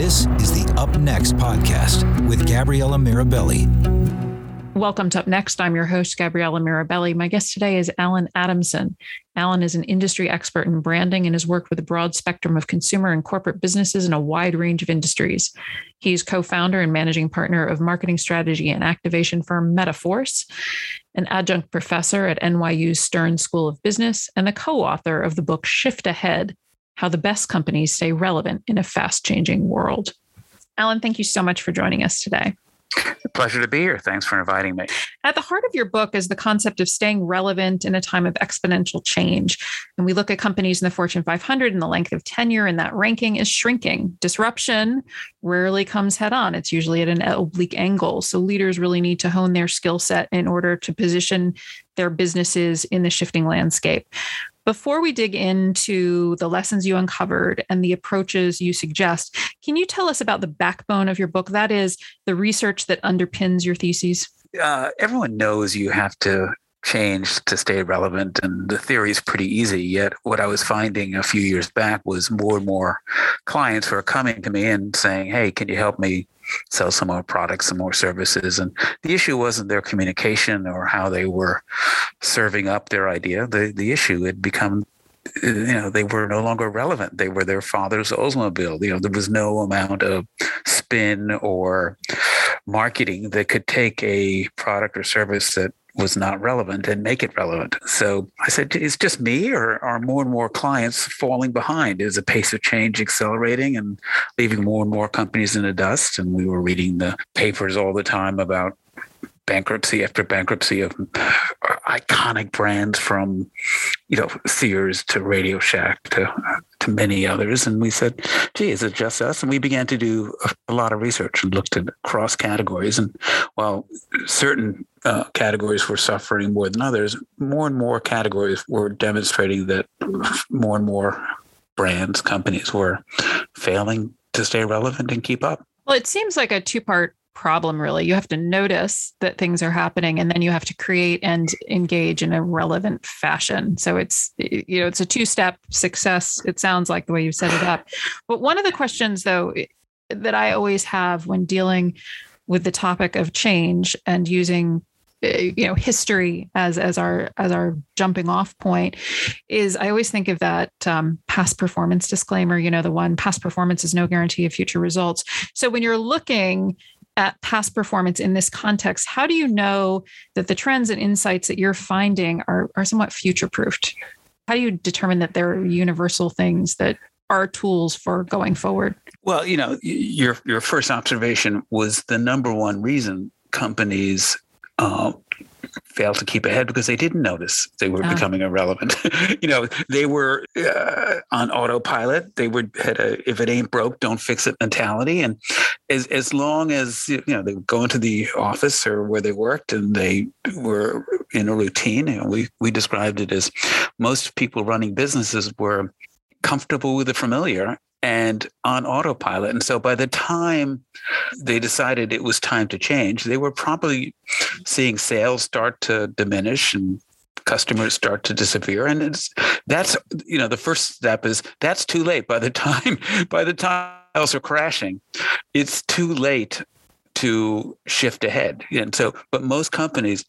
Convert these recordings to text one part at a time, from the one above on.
This is the Up Next podcast with Gabriella Mirabelli. Welcome to Up Next. I'm your host, Gabriella Mirabelli. My guest today is Allen Adamson. Allen is an industry expert in branding and has worked with a broad spectrum of consumer and corporate businesses in a wide range of industries. He's co founder and managing partner of marketing strategy and activation firm Metaforce, an adjunct professor at NYU's Stern School of Business, and the co author of the book Shift Ahead How the Best Companies Stay Relevant in a Fast Changing World. Allen, thank you so much for joining us today. Pleasure to be here. Thanks for inviting me. At the heart of your book is the concept of staying relevant in a time of exponential change. And we look at companies in the Fortune 500 and the length of tenure, and that ranking is shrinking. Disruption rarely comes head on, it's usually at an oblique angle. So leaders really need to hone their skill set in order to position their businesses in the shifting landscape. Before we dig into the lessons you uncovered and the approaches you suggest, can you tell us about the backbone of your book? That is the research that underpins your theses. Uh, everyone knows you have to change to stay relevant and the theory is pretty easy yet what i was finding a few years back was more and more clients were coming to me and saying hey can you help me sell some more products, some more services. And the issue wasn't their communication or how they were serving up their idea. The the issue had become uh, you know they were no longer relevant they were their father's oldsmobile you know there was no amount of spin or marketing that could take a product or service that was not relevant and make it relevant. So I said, it's just me, or are more and more clients falling behind? Is the pace of change accelerating and leaving more and more companies in the dust? And we were reading the papers all the time about bankruptcy after bankruptcy of iconic brands from you know Sears to Radio Shack to to many others. And we said gee is it just us? And we began to do a, a lot of research and looked at cross categories. And while certain uh, categories were suffering more than others more and more categories were demonstrating that more and more brands companies were failing to stay relevant and keep up. Well it seems like a two part problem really. You have to notice that things are happening and then you have to create and engage in a relevant fashion. So it's you know it's a two step success it sounds like the way you set it up. But one of the questions though that i always have when dealing with the topic of change and using eh, you know history as as our as our jumping off point is i always think of that um, past performance disclaimer you know the one past performance is no guarantee of future results. So when you're looking at past performance in this context, how do you know that the trends and insights that you're finding are, are somewhat future proofed? How do you determine that they're universal things that are tools for going forward? Well, you know, your your first observation was the number one reason companies uh, failed to keep ahead because they didn't notice they were uh. becoming irrelevant. you know, they were uh, on autopilot. They would had a if it ain't broke, don't fix it mentality. And as as long as you know they would go into the office or where they worked and they were in a routine, you know, we we described it as most people running businesses were comfortable with the familiar and on autopilot. And so by the time they decided it was time to change, they were probably seeing sales start to diminish and customers start to disappear. And it's that's you know the first step is that's too late. By the time by the time sales are crashing, it's too late to shift ahead. And so, but most companies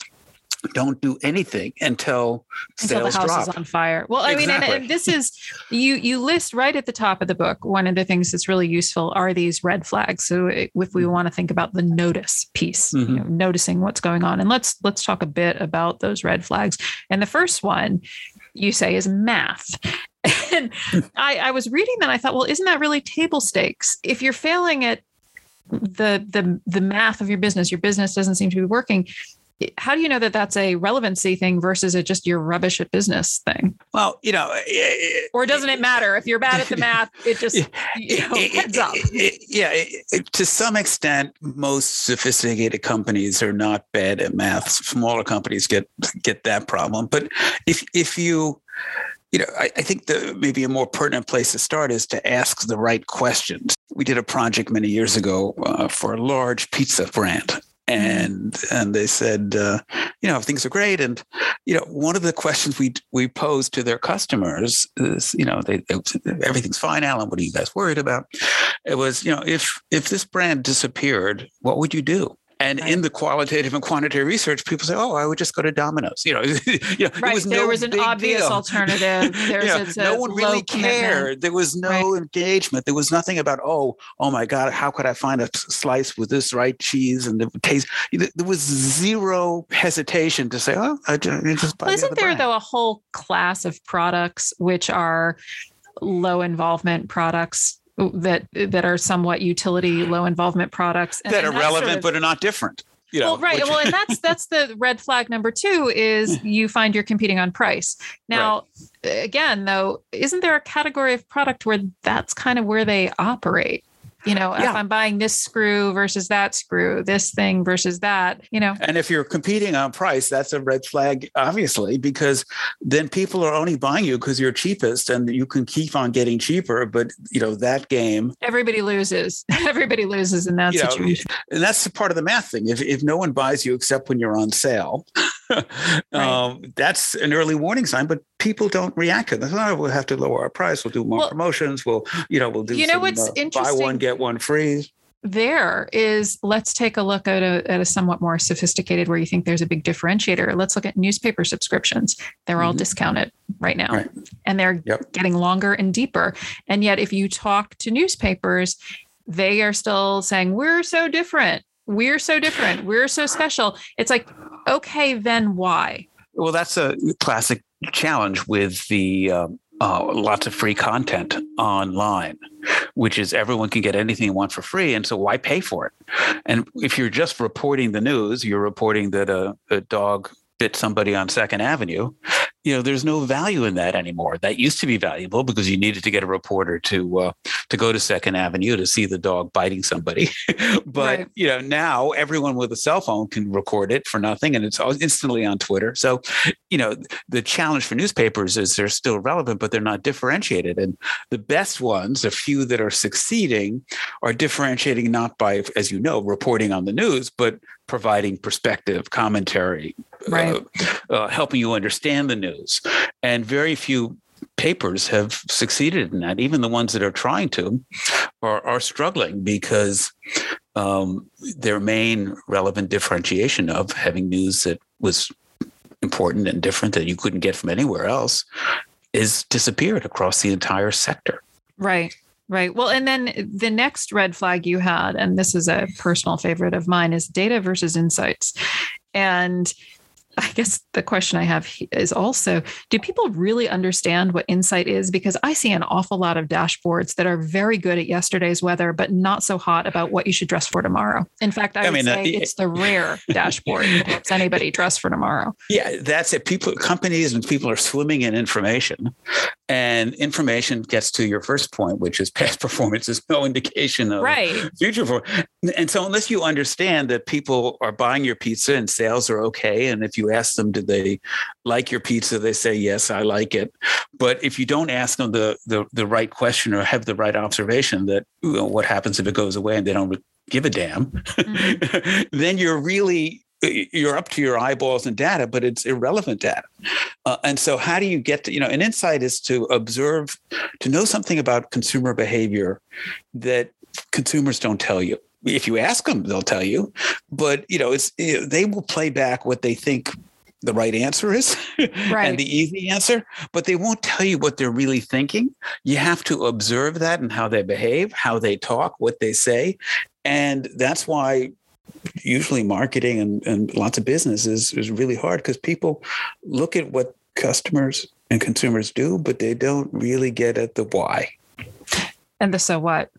don't do anything until, until the house drop. is on fire. Well, I exactly. mean, and, and, this is you you list right at the top of the book. One of the things that's really useful are these red flags. So if we mm-hmm. want to think about the notice piece, mm-hmm. you know, noticing what's going on, and let's let's talk a bit about those red flags. And the first one you say is math. and I, I was reading that I thought, well, isn't that really table stakes? If you're failing at the the the math of your business, your business doesn't seem to be working how do you know that that's a relevancy thing versus a just your rubbish at business thing? Well, you know, it, or doesn't it eh, matter if you're bad at the math? It just you know, heads up. yeah, to some extent, most sophisticated companies are not bad at math. Smaller companies get get that problem, but if if you you know, I, I, think the maybe a more pertinent place to start is to ask the right questions. We did a project many years ago uh, for a large pizza brand, and and they said, uh, you know, things are great. And you know, one of the questions we we posed to their customers is, you know, they, everything's fine, Allen. What are you guys worried about? It was, you know, if if this brand disappeared, what would you do? And right. in the qualitative and quantitative research, people say, "Oh, I would just go to Domino's." You know, you know right. Was there no was an obvious deal. alternative. There was no one really cared. There was no right. engagement. There was nothing about, "Oh, oh my God, how could I find a slice with this right cheese and the taste?" There was zero hesitation to say, "Oh, I just buy." Well, isn't the there brand. though a whole class of products which are low involvement products that that are somewhat utility low involvement products and, that are relevant sort of, but are not different you know, well, right. Which... well, and that's that's the red flag number two is hmm. you find you're competing on price. Now, right. again, though, isn't there a category of product where that's kind of where they operate? You know yeah. if i'm buying this screw versus that screw this thing versus that you know. And if you're competing on price that's a red flag obviously because then people are only buying you because you're cheapest and you can keep on getting cheaper but you know that game everybody loses. Everybody loses in that situation know, and that's the part of the math thing. If, if no one buys you except when you're on sale right. um, that's an early warning sign but people don't react to this. Oh, we'll have to lower our price. We'll do more well, promotions. We'll, you know, we'll do. You know some, what's uh, interesting? Buy one get one free. There is. Let's take a look at a, at a somewhat more sophisticated where you think there's a big differentiator. Let's look at newspaper subscriptions. They're mm-hmm. all discounted right now, right. and they're yep. getting longer and deeper. And yet, if you talk to newspapers, they are still saying we're so different. We're so different. We're so special. It's like, okay, then why? Well, that's a classic challenge with the um, uh, lots of free content online, which is everyone can get anything they want for free. And so why pay for it? And if you're just reporting the news, you're reporting that a, a dog bit somebody on Second Avenue, you know, there's no value in that anymore. That used to be valuable because you needed to get a reporter to uh, to go to Second Avenue to see the dog biting somebody. but right. you know, now everyone with a cell phone can record it for nothing, and it's instantly on Twitter. So, you know, the challenge for newspapers is they're still relevant, but they're not differentiated. And the best ones, a few that are succeeding, are differentiating not by, as you know, reporting on the news, but providing perspective, commentary, right. uh, uh, helping you understand the news. And very few papers have succeeded in that. Even the ones that are trying to are, are struggling because um, their main relevant differentiation of having news that was important and different that you couldn't get from anywhere else is disappeared across the entire sector. Right. Right. Well, and then the next red flag you had, and this is a personal favorite of mine, is data versus insights. And I guess the question I have is also do people really understand what insight is? Because I see an awful lot of dashboards that are very good at yesterday's weather, but not so hot about what you should dress for tomorrow. In fact, I, I would mean, say uh, it's the rare dashboard that helps anybody dress for tomorrow. Yeah, that's it. People, companies, and people are swimming in information, and information gets to your first point, which is past performance is no indication of right. future performance. And so, unless you understand that people are buying your pizza and sales are okay, and if you you ask them, did they like your pizza? They say, yes, I like it. But if you don't ask them the, the, the right question or have the right observation that you know, what happens if it goes away and they don't give a damn, mm-hmm. then you're really you're up to your eyeballs in data, but it's irrelevant data. Uh, and so, how do you get to, you know, an insight is to observe, to know something about consumer behavior that consumers don't tell you if you ask them, they'll tell you. But you know, it's you know, they will play back what they think the right answer is right. and the easy answer, but they won't tell you what they're really thinking. You have to observe that and how they behave, how they talk, what they say. And that's why usually marketing and, and lots of business is, is really hard because people look at what customers and consumers do, but they don't really get at the why. And the so what.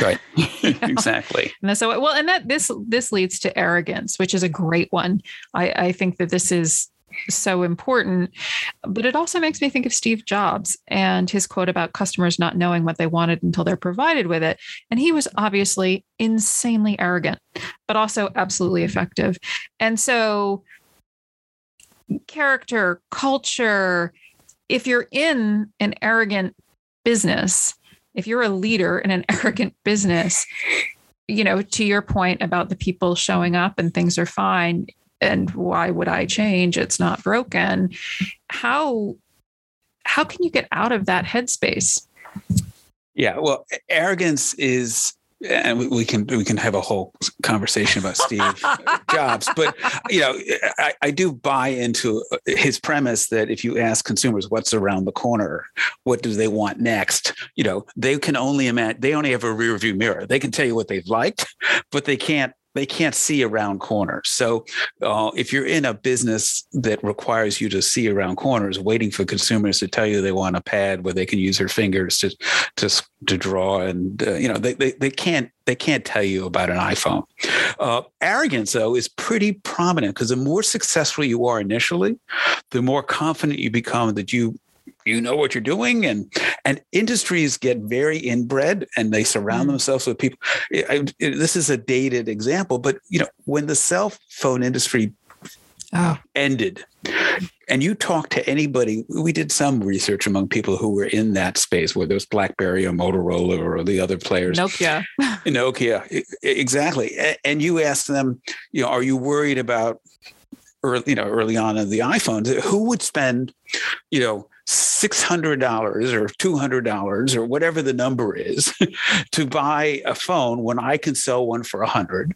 Right. exactly. And so well, and that this this leads to arrogance, which is a great one. I, I think that this is so important. But it also makes me think of Steve Jobs and his quote about customers not knowing what they wanted until they're provided with it. And he was obviously insanely arrogant, but also absolutely effective. And so, character, culture, if you're in an arrogant business, if you're a leader in an arrogant business, you know, to your point about the people showing up and things are fine, and why would I change? It's not broken. How how can you get out of that headspace? Yeah, well, arrogance is and we can we can have a whole conversation about Steve Jobs, but you know, I, I, do buy into his premise that if you ask consumers what's around the corner, what do they want next, you know, they can only imagine. They only have a rear view mirror. They can tell you what they've liked, but they can't they can't see around corners. So uh, if you're in a business that requires you to see around corners, waiting for consumers to tell you they want a pad where they can use their fingers to to, to draw, and uh, you know they, they they can't they can't tell you about an iPhone. Uh, arrogance though is pretty prominent because the more successful you are initially, the more confident you become that you you know what you're doing and and industries get very inbred and they surround mm. themselves with people. I, this is a dated example but you know when the cell phone industry oh. ended and you talk to anybody we did some research among people who were in that space whether was blackberry or motorola or the other players. Nokia. Nokia exactly. And you ask them you know are you worried about early, you know, early on in the iPhones, who would spend, you know, $600 or $200 or whatever the number is to buy a phone when I can sell one for 100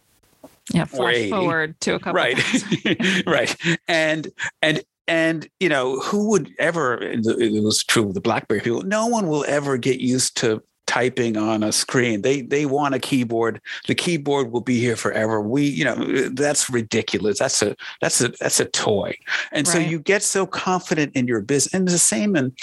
yeah flash forward to a couple right. right. And and and you know who would ever it was true of the blackberry people no one will ever get used to typing on a screen. They they want a keyboard. The keyboard will be here forever. We, you know, that's ridiculous. That's a that's a that's a toy. And right. so you get so confident in your business. And the same in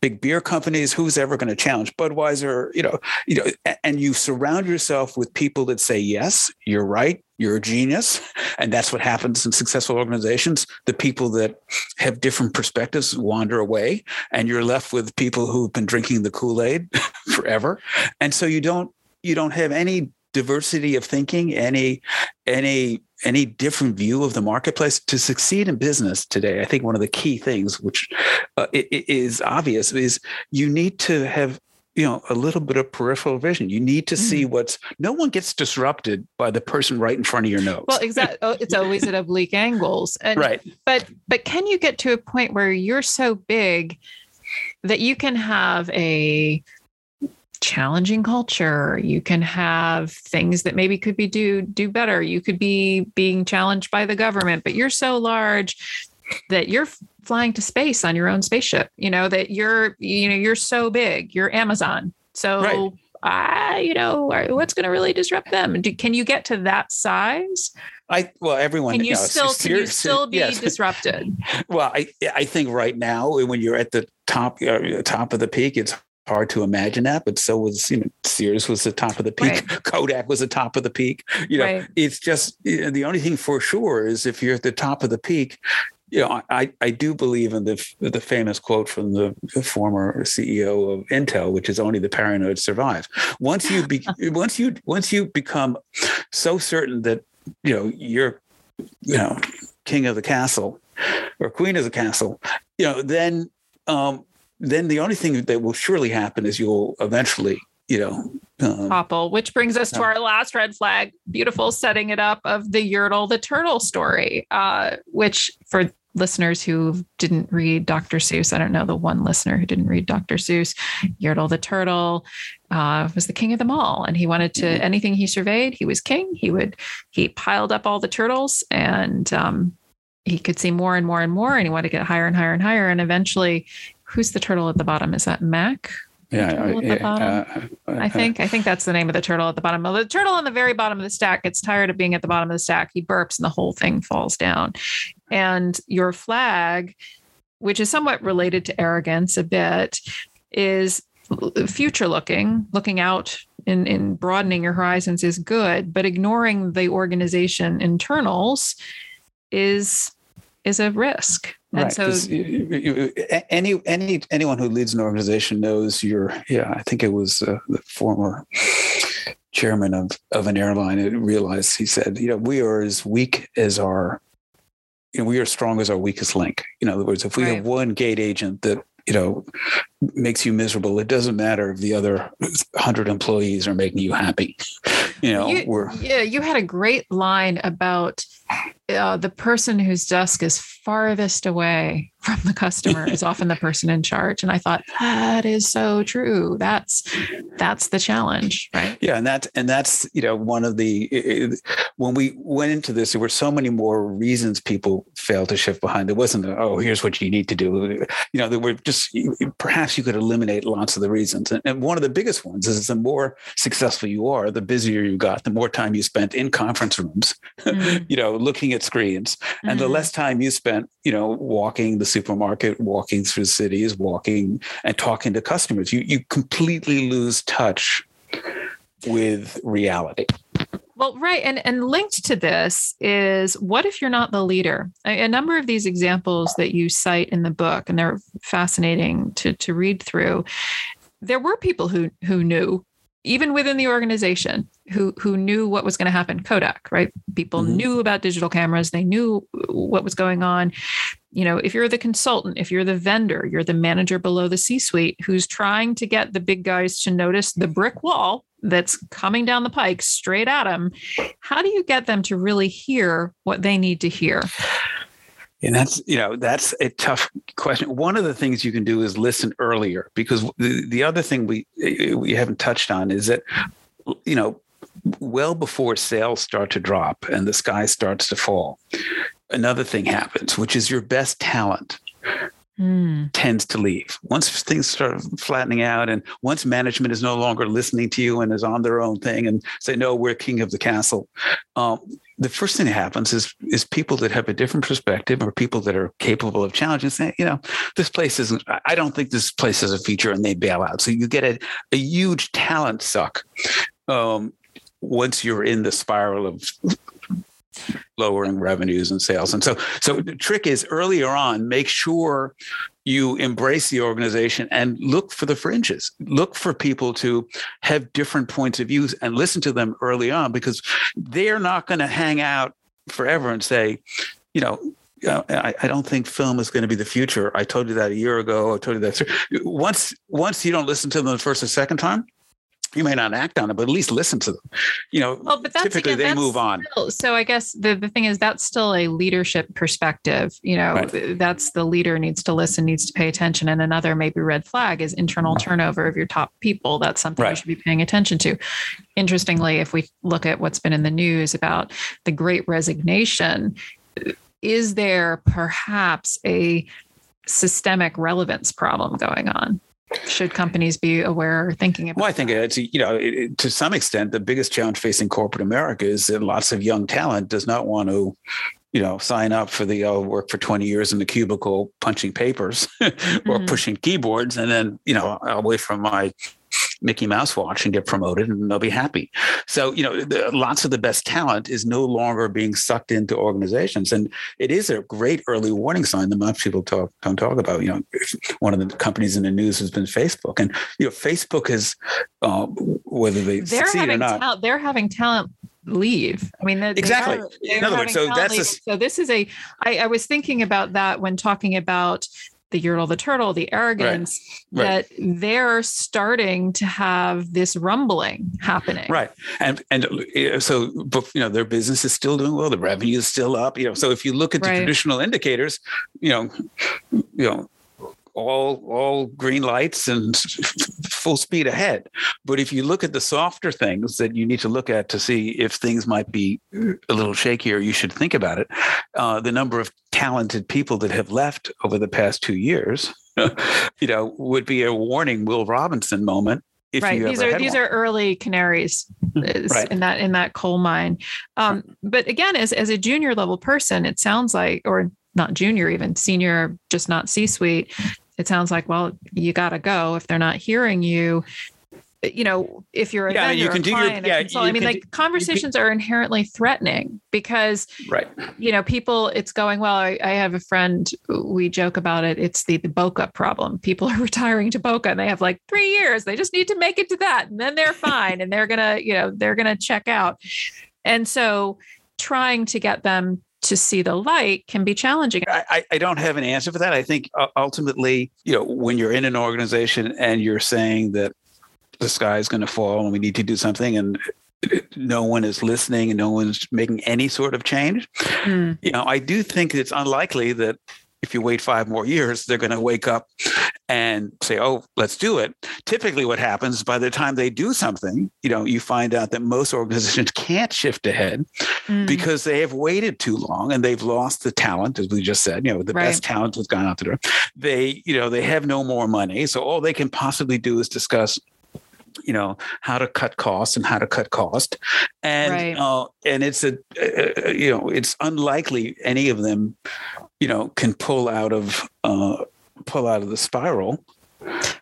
big beer companies. Who's ever going to challenge Budweiser? You know, you know, and you surround yourself with people that say, yes, you're right you're a genius. And that's what happens in successful organizations. The people that have different perspectives wander away, and you're left with people who've been drinking the Kool-Aid forever. And so you don't you don't have any diversity of thinking, any any any different view of the marketplace to succeed in business today. I think one of the key things, which uh, is obvious, is you need to have you know a little bit of peripheral vision you need to see mm-hmm. what's no one gets disrupted by the person right in front of your nose well exactly oh, it's always at oblique angles and, right but but can you get to a point where you're so big that you can have a challenging culture you can have things that maybe could be do do better you could be being challenged by the government but you're so large that you're flying to space on your own spaceship you know that you're you know you're so big you're amazon so right. I, you know, what's going to really disrupt them? Do, can you get to that size? I well, everyone. Can you, you know, still can you still be yes. disrupted? well, I I think right now when you're at the top uh, top of the peak, it's hard to imagine that, but so was you know Sears was the top of the peak, right. Kodak was the top of the peak. You know, right. it's just you know, the only thing for sure is if you're at the top of the peak, you know, I, I do believe in the the famous quote from the former CEO of Intel, which is only the paranoid survive. Once you be, once you once you become so certain that you know you're you know king of the castle or queen of the castle, you know, then um, then the only thing that will surely happen is you'll eventually you know um, topple which brings us to our last red flag beautiful setting it up of the yertle the turtle story uh, which for listeners who didn't read Dr. Seuss, I don't know the one listener who didn't read Dr. Seuss, Yertle the turtle uh, was the king of them all, and he wanted to mm-hmm. anything he surveyed, he was king. He would he piled up all the turtles, and um, he could see more and more and more, and he wanted to get higher and higher and higher, and eventually, who's the turtle at the bottom? Is that Mack? Yeah, uh, I think I think that's the name of the turtle at the bottom. The turtle on the very bottom of the stack gets tired of being at the bottom of the stack. He burps and the whole thing falls down. And your flag, which is somewhat related to arrogance a bit, is future looking, looking out in, in broadening your horizons is good, but ignoring the organization internals is is a risk. And right. so any any anyone who leads an organization knows you're yeah, I think it was uh, the former chairman of, of an airline it realized he said, you know, we are as weak as our you know, we are strong as our weakest link. You know, In other words, if we right. have one gate agent that you know makes you miserable. It doesn't matter if the other 100 employees are making you happy. You know you, yeah you had a great line about uh, the person whose desk is farthest away from the customer is often the person in charge. And i thought that is so true. That's that's the challenge right? Yeah and that and that's you know one of the it, when we went into this there were so many more reasons people failed to shift behind. It wasn't oh here's what you need to do. You know there were just perhaps you could eliminate lots of the reasons and, and one of the biggest ones is the more successful you are the busier you got the more time you spent in conference rooms mm-hmm. you know looking at screens mm-hmm. and the mm-hmm. less time you spent you know walking the supermarket walking through cities walking and talking to customers you you completely lose touch with reality well, right. And, and linked to this is what if you're not the leader? A, a, number of these examples that you cite in the book, and they're fascinating to, to read through. There were people who who knew even within the organization who who knew what was going to happen kodak right people mm-hmm. knew about digital cameras they knew what was going on you know if you're the consultant if you're the vendor you're the manager below the c suite who's trying to get the big guys to notice the brick wall that's coming down the pike straight at them how do you get them to really hear what they need to hear and that's you know that's a tough question. One of the things you can do is listen earlier because the, the other thing we we haven't touched on is that you know well before sales start to drop and the sky starts to fall, another thing happens, which is your best talent mm. tends to leave. Once things start flattening out and once management is no longer listening to you and is on their own thing and say, no, we're king of the castle, um, the first thing that happens is is people that have a different perspective or people that are capable of challenging say, you know, this place isn't, I don't think this place is a feature and they bail out. So you get a, a huge talent suck um, once you're in the spiral of lowering revenues and sales. And so, so the trick is earlier on, make sure you embrace the organization and look for the fringes. Look for people to have different points of views and listen to them early on because they're not going to hang out forever and say, you know, I, I, don't think film is going to be the future. I told you that a year ago. I told you that. Once, once you don't listen to them the first or second time, you may not act on it, but at least listen to them. You know, well, but that's, typically again, they move on. Still, so I guess the, the thing is that's still a leadership perspective. You know, right. that's the leader needs to listen, needs to pay attention. And another maybe red flag is internal mm-hmm. turnover of your top people. That's something right. you should be paying attention to. Interestingly, if we look at what's been in the news about the great resignation, is there perhaps a systemic relevance problem going on? Should companies be aware or thinking about? Well, I think it's you know it, to some extent the biggest challenge facing corporate America is that lots of young talent does not want to you know, sign up for the I'll work for 20 years in the cubicle punching papers or mm-hmm. pushing keyboards and then, you know, away from my Mickey Mouse watch and get promoted and they'll be happy. So, you know, the, lots of the best talent is no longer being sucked into organizations. And it is a great early warning sign that most people talk, don't talk about. You know, one of the companies in the news has been Facebook. And, you know, Facebook is, uh, whether they they're succeed or not. They're having talent leave. I mean, exactly. Are, in other words, so that's a, so. This is a. I, I was thinking about that when talking about the Yertle the turtle, the arrogance, right. Right. that they're starting to have this rumbling happening. Right. And and uh, so you know their business is still doing well, the revenue is still up. You know, so if you look at the right. traditional indicators, you know, you know, all all green lights and full speed ahead. But if you look at the softer things that you need to look at to see if things might be a little shakier, you should think about it. Uh, the number of talented people that have left over the past two years, you know, would be a warning Will Robinson moment right these are these one. are early canaries right. in that in that coal mine um, but again as, as a junior level person it sounds like or not junior even senior just not c suite it sounds like, well, you got to go if they're not hearing you you know, if you're a Yeah, vendor, you can do your- client, a yeah, I mean, can like do- conversations are inherently threatening because Right. you know, people, it's going, well, I, I have a friend, we joke about it. It's the, the Boca problem. People are retiring to Boca and they have like three years. They just need to make it to that. And then they're fine. and they're going to, you know, they're going to check out. And so trying to get them to see the light can be challenging. I, I- don't have an answer for that. I think uh, ultimately, you know, when you're in an organization and you're saying that the sky is going to fall and we need to do something and no one is listening and no one's making any sort of change, Mm, you know, I do think it's unlikely that if you wait five more years, they're going to wake up and say, "Oh, let's do it." Typically, what happens by the time they do something, you know, you find out that most organizations can't shift ahead mm, because they have waited too long and they've lost the talent, as we just said. You know, the Right. best talent has gone out the door. They, you know, they have no more money, so all they can possibly do is discuss you know how to cut costs and how to cut cost and Right. uh, and it's a uh, you know it's unlikely any of them you know can pull out of uh pull out of the spiral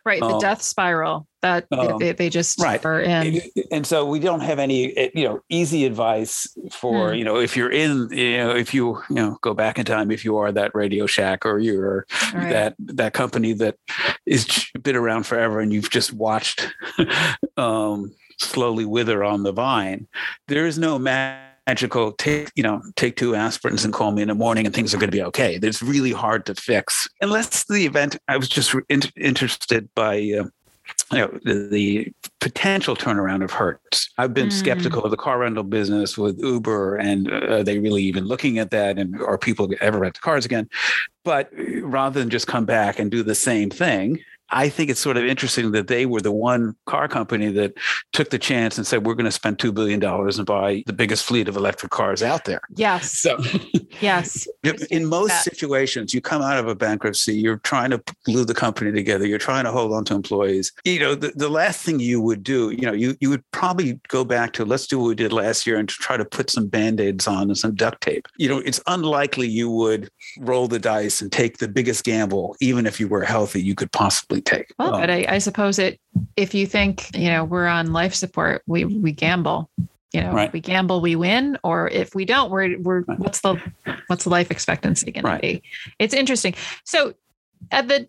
right. The uh, death spiral that um, they, they just right. are in. and so we don't have any eh, you know easy advice for Hmm. you know if you're in you know if you you know go back in time if you are that radio shack or you're Right. that that company that is been around forever and you've just watched um slowly wither on the vine there is no magical take you know take two aspirins and call me in the morning and things are going to be okay it's really hard to fix unless the event i was just in, interested by uh, you know the, the potential turnaround of Hertz. I've been Mm. skeptical of the car rental business with Uber, and uh, are they really even looking at that? And are people ever rent cars again? But rather than just come back and do the same thing, I think it's sort of interesting that they were the one car company that took the chance and said, "We're going to spend two billion dollars and buy the biggest fleet of electric cars out there." Yes. So, Yes. in most that. situations, you come out of a bankruptcy, you're trying to glue the company together, you're trying to hold on to employees. You know, the, the last thing you would do, you know, you, you would probably go back to let's do what we did last year and try to put some band aids on and some duct tape. You know, it's unlikely you would roll the dice and take the biggest gamble, even if you were healthy, you could possibly take. Well, Um, but I, I suppose it. If you think you know we're on life support, we we gamble. You know, Right. we gamble, we win, or if we don't, we're we're Right. what's the what's the life expectancy going Right. to be? It's interesting. So, at the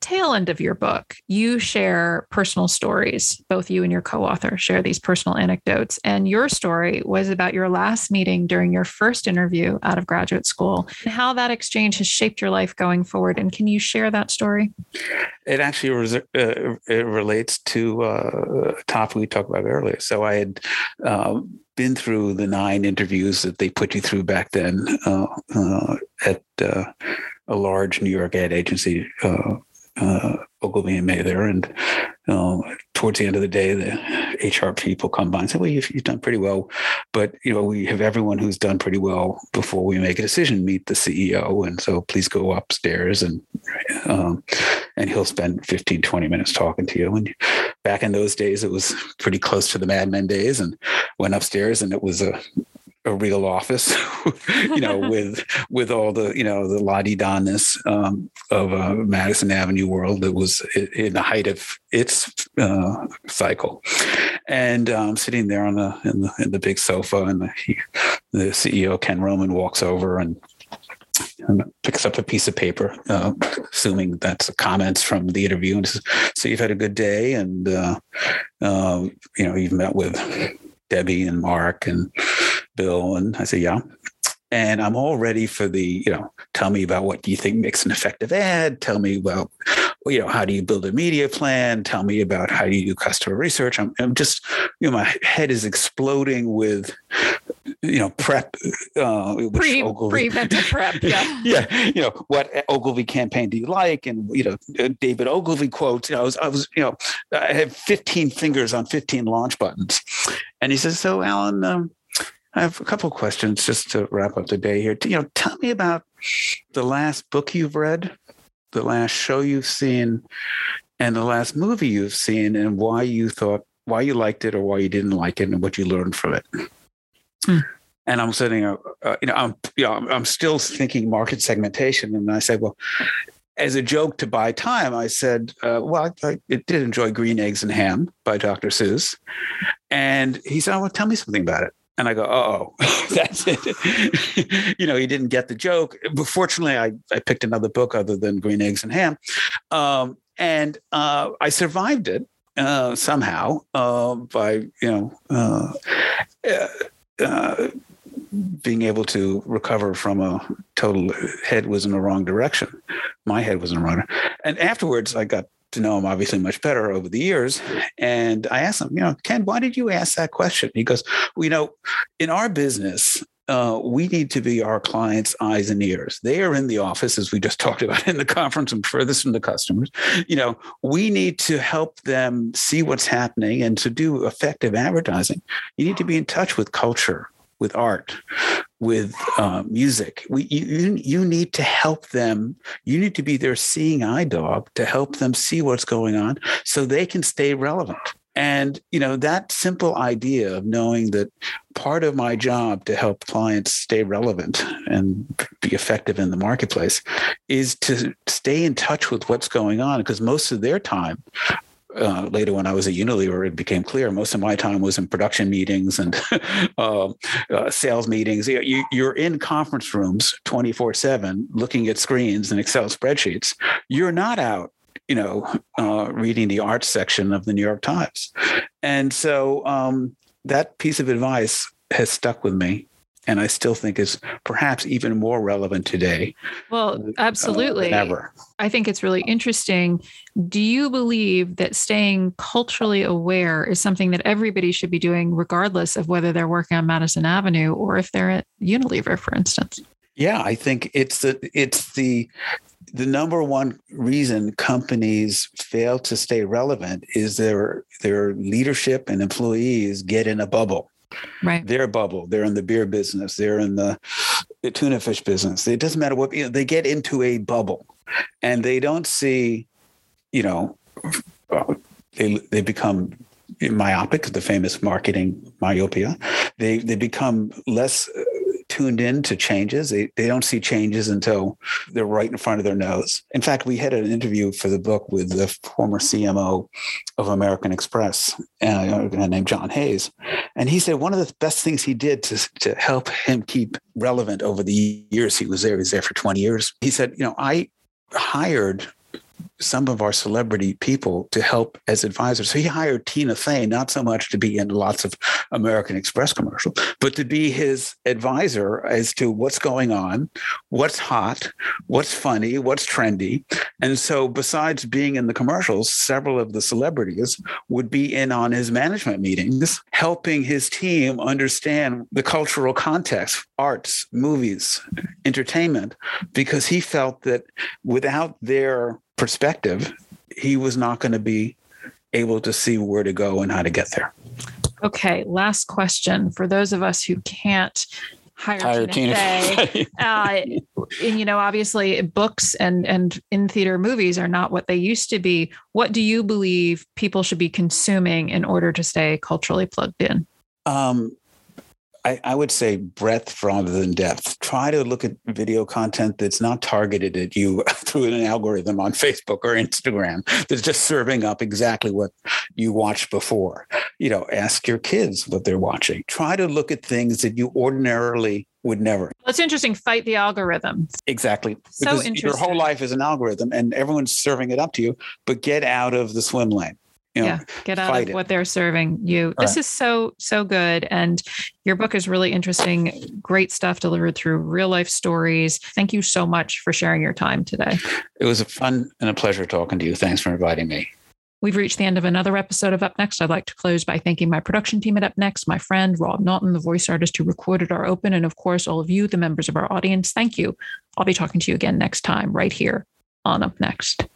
tail end of your book, you share personal stories. Both you and your co-author share these personal anecdotes, and your story was about your last meeting during your first interview out of graduate school, and how that exchange has shaped your life going forward. And can you share that story? It actually res- uh, it relates to uh, a topic we talked about earlier. So I had um, been through the nine interviews that they put you through back then uh, uh, at uh, a large New York ad agency, uh, Ogilvy and Mather, and uh, towards the end of the day, the HR people come by and say, "Well, you've, you've done pretty well, but you know we have everyone who's done pretty well before we make a decision meet the CEO, and so please go upstairs and." Um, and he'll spend 15 20 minutes talking to you. And back in those days it was pretty close to the mad men days and went upstairs and it was a a real office, you know, with with all the you know the la di donness um, of uh, Madison Avenue world that was in the height of its uh, cycle, and um, sitting there on the in the, in the big sofa, and the, he, the CEO Ken Roman walks over and and picks up a piece of paper, uh, assuming that's comments from the interview, and says, "So you've had a good day, and uh, uh, you know you've met with Debbie and Mark and Bill." And I say, "Yeah." And I'm all ready for the, you know, tell me about what do you think makes an effective ad. Tell me about, you know, how do you build a media plan? Tell me about how do you do customer research. I'm, I'm just, you know, my head is exploding with, you know, prep. Uh, Pre Ogilvy- preventive prep. Yeah. yeah, you know, what Ogilvy campaign do you like? And you know, uh, David Ogilvy quotes. You know, I was, I was, you know, I had 15 fingers on 15 launch buttons, and he says, "So, Allen, um, I have a couple of questions just to wrap up the day here. You know, tell me about the last book you've read, the last show you've seen, and the last movie you've seen, and why you thought, why you liked it, or why you didn't like it, and what you learned from it." Hmm. And I'm sitting, uh, you know, I'm, you know, I'm, I'm still thinking market segmentation, and I said, well, as a joke to buy time, I said, uh, "Well, I, I, did enjoy Green Eggs and Ham by Dr. Seuss," and he said, "Oh, well, tell me something about it." And I go, "Oh, that's it." you know, he didn't get the joke. But fortunately, I I picked another book other than Green Eggs and Ham, um, and uh, I survived it uh, somehow uh, by you know uh, uh, being able to recover from a total head was in the wrong direction. My head was in the wrong. And afterwards, I got to know him obviously much better over the years. And I asked him, you know, Ken, why did you ask that question? He goes, well, you know, in our business, uh, we need to be our clients' eyes and ears. They are in the office, as we just talked about in the conference, and furthest from the customers. You know, we need to help them see what's happening and to do effective advertising. You need to be in touch with culture, with art, with uh, music. We, you, you need to help them. You need to be their seeing eye dog to help them see what's going on so they can stay relevant. And you know that simple idea of knowing that part of my job to help clients stay relevant and be effective in the marketplace is to stay in touch with what's going on because most of their time uh, later when I was at Unilever, it became clear most of my time was in production meetings and uh, uh, sales meetings. You, are in conference rooms 24 7 looking at screens and Excel spreadsheets. You're not out you know, uh, reading the arts section of the New York Times. And so um, that piece of advice has stuck with me. And I still think is perhaps even more relevant today. Well, uh, absolutely. Uh, ever. I think it's really interesting. Do you believe that staying culturally aware is something that everybody should be doing, regardless of whether they're working on Madison Avenue or if they're at Unilever, for instance? Yeah, I think it's the it's the the number one reason companies fail to stay relevant is their their leadership and employees get in a bubble right. Their bubble. They're in the beer business. They're in the, the tuna fish business. It doesn't matter what you know, they get into a bubble and they don't see you know uh, they they become myopic the famous marketing myopia. They they become less tuned in to changes. They, they don't see changes until they're right in front of their nose. In fact, we had an interview for the book with the former CMO of American Express, uh, named John Hayes. And he said one of the best things he did to, to help him keep relevant over the years he was there, he was there for 20 years. He said, you know, I hired some of our celebrity people to help as advisors. So he hired Tina Fey, not so much to be in lots of American Express commercials, but to be his advisor as to what's going on, what's hot, what's funny, what's trendy. And so besides being in the commercials, several of the celebrities would be in on his management meetings, helping his team understand the cultural context, arts, movies, entertainment, because he felt that without their perspective, he was not going to be able to see where to go and how to get there. Okay, last question for those of us who can't hire, hire Tina, Fey. uh, and you know, obviously, books and and in theater movies are not what they used to be. What do you believe people should be consuming in order to stay culturally plugged in? Um, I, I, would say breadth rather than depth. Try to look at video content that's not targeted at you through an algorithm on Facebook or Instagram that's just serving up exactly what you watched before. You know, ask your kids what they're watching. Try to look at things that you ordinarily would never. That's interesting. Fight the algorithm. Exactly. So because your whole life is an algorithm and everyone's serving it up to you, but get out of the swim lane you know, yeah get out of it. what they're serving you right. this is so so good and your book is really interesting great stuff delivered through real life stories thank you so much for sharing your time today it was a fun and a pleasure talking to you thanks for inviting me We've reached the end of another episode of Up Next. I'd like to close by thanking my production team at Up Next, my friend Rob Naughton, the voice artist who recorded our open, and of course, all of you, the members of our audience. Thank you. I'll be talking to you again next time, right here on Up Next.